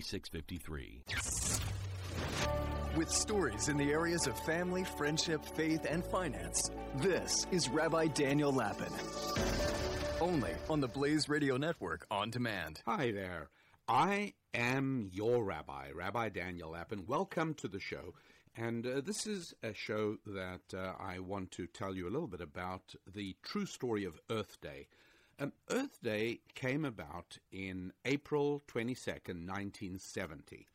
4653. With stories in the areas of family, friendship, faith, and finance, this is Rabbi Daniel Lapin. Only on the Blaze Radio Network on demand. Hi there. I am your rabbi, Rabbi Daniel Lapin. Welcome to the show. And uh, this is a show that uh, I want to tell you a little bit about the true story of Earth Day. Um, Earth Day came about in April 22nd, 1970.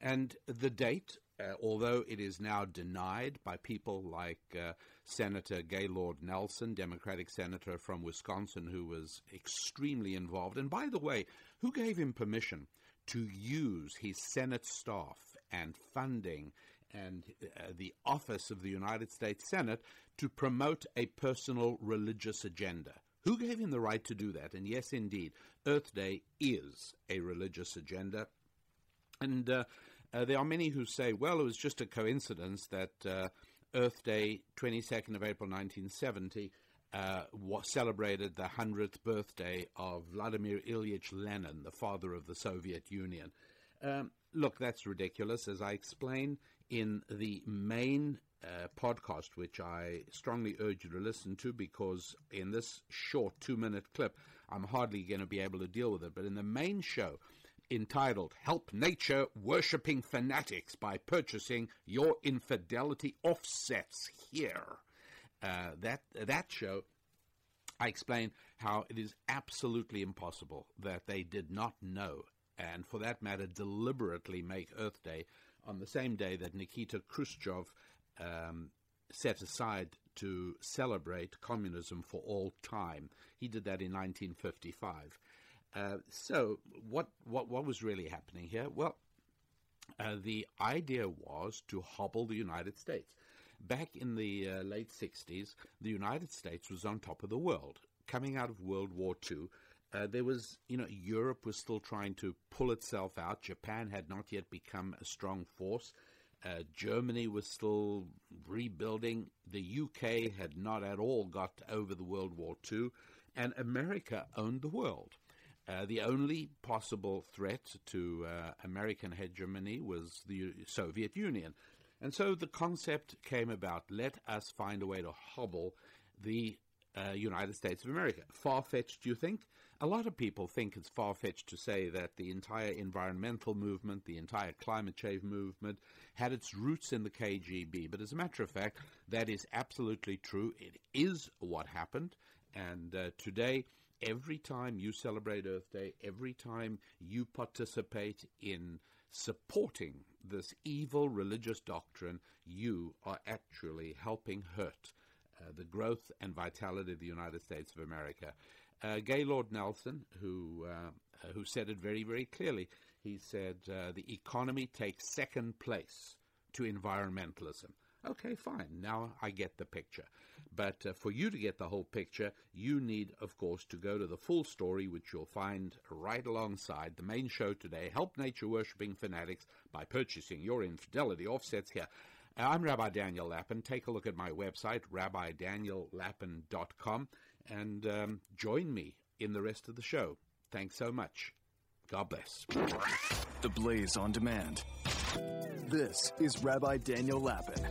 And the date, uh, although it is now denied by people like uh, Senator Gaylord Nelson, Democratic senator from Wisconsin, who was extremely involved. And by the way, who gave him permission to use his Senate staff and funding and uh, the office of the United States Senate to promote a personal religious agenda? Who gave him the right to do that? And yes, indeed, Earth Day is a religious agenda. And uh, uh, there are many who say, well, it was just a coincidence that uh, Earth Day, 22nd of April 1970, uh, celebrated the 100th birthday of Vladimir Ilyich Lenin, the father of the Soviet Union. Um, look, that's ridiculous. As I explain in the main uh, podcast, which I strongly urge you to listen to because in this short two minute clip, I'm hardly going to be able to deal with it. But in the main show, entitled Help Nature Worshipping Fanatics by Purchasing Your Infidelity Offsets Here, uh, that, that show, I explain how it is absolutely impossible that they did not know and for that matter, deliberately make Earth Day on the same day that Nikita Khrushchev um, set aside to celebrate communism for all time. He did that in 1955. Uh, so, what, what, what was really happening here? Well, uh, the idea was to hobble the United States. Back in the uh, late 60s, the United States was on top of the world. Coming out of World War II, uh, there was, you know, Europe was still trying to pull itself out. Japan had not yet become a strong force. Uh, Germany was still rebuilding. The UK had not at all got over the World War II, and America owned the world. Uh, the only possible threat to uh, American hegemony was the Soviet Union. And so the concept came about let us find a way to hobble the uh, United States of America. Far fetched, do you think? A lot of people think it's far fetched to say that the entire environmental movement, the entire climate change movement, had its roots in the KGB. But as a matter of fact, that is absolutely true. It is what happened. And uh, today, every time you celebrate Earth Day, every time you participate in supporting this evil religious doctrine, you are actually helping hurt uh, the growth and vitality of the United States of America. Uh, Gaylord Nelson, who uh, uh who said it very very clearly, he said uh, the economy takes second place to environmentalism. Okay, fine. Now I get the picture. But for you to get the whole picture, you need, of course, to go to the full story, which you'll find right alongside the main show today Help Nature Worshipping Fanatics by purchasing your infidelity offsets here. I'm Rabbi Daniel Lapin. Take a look at my website, rabbidaniellapin.com, and um, join me in the rest of the show. Thanks so much. God bless. The Blaze on Demand. This is Rabbi Daniel Lapin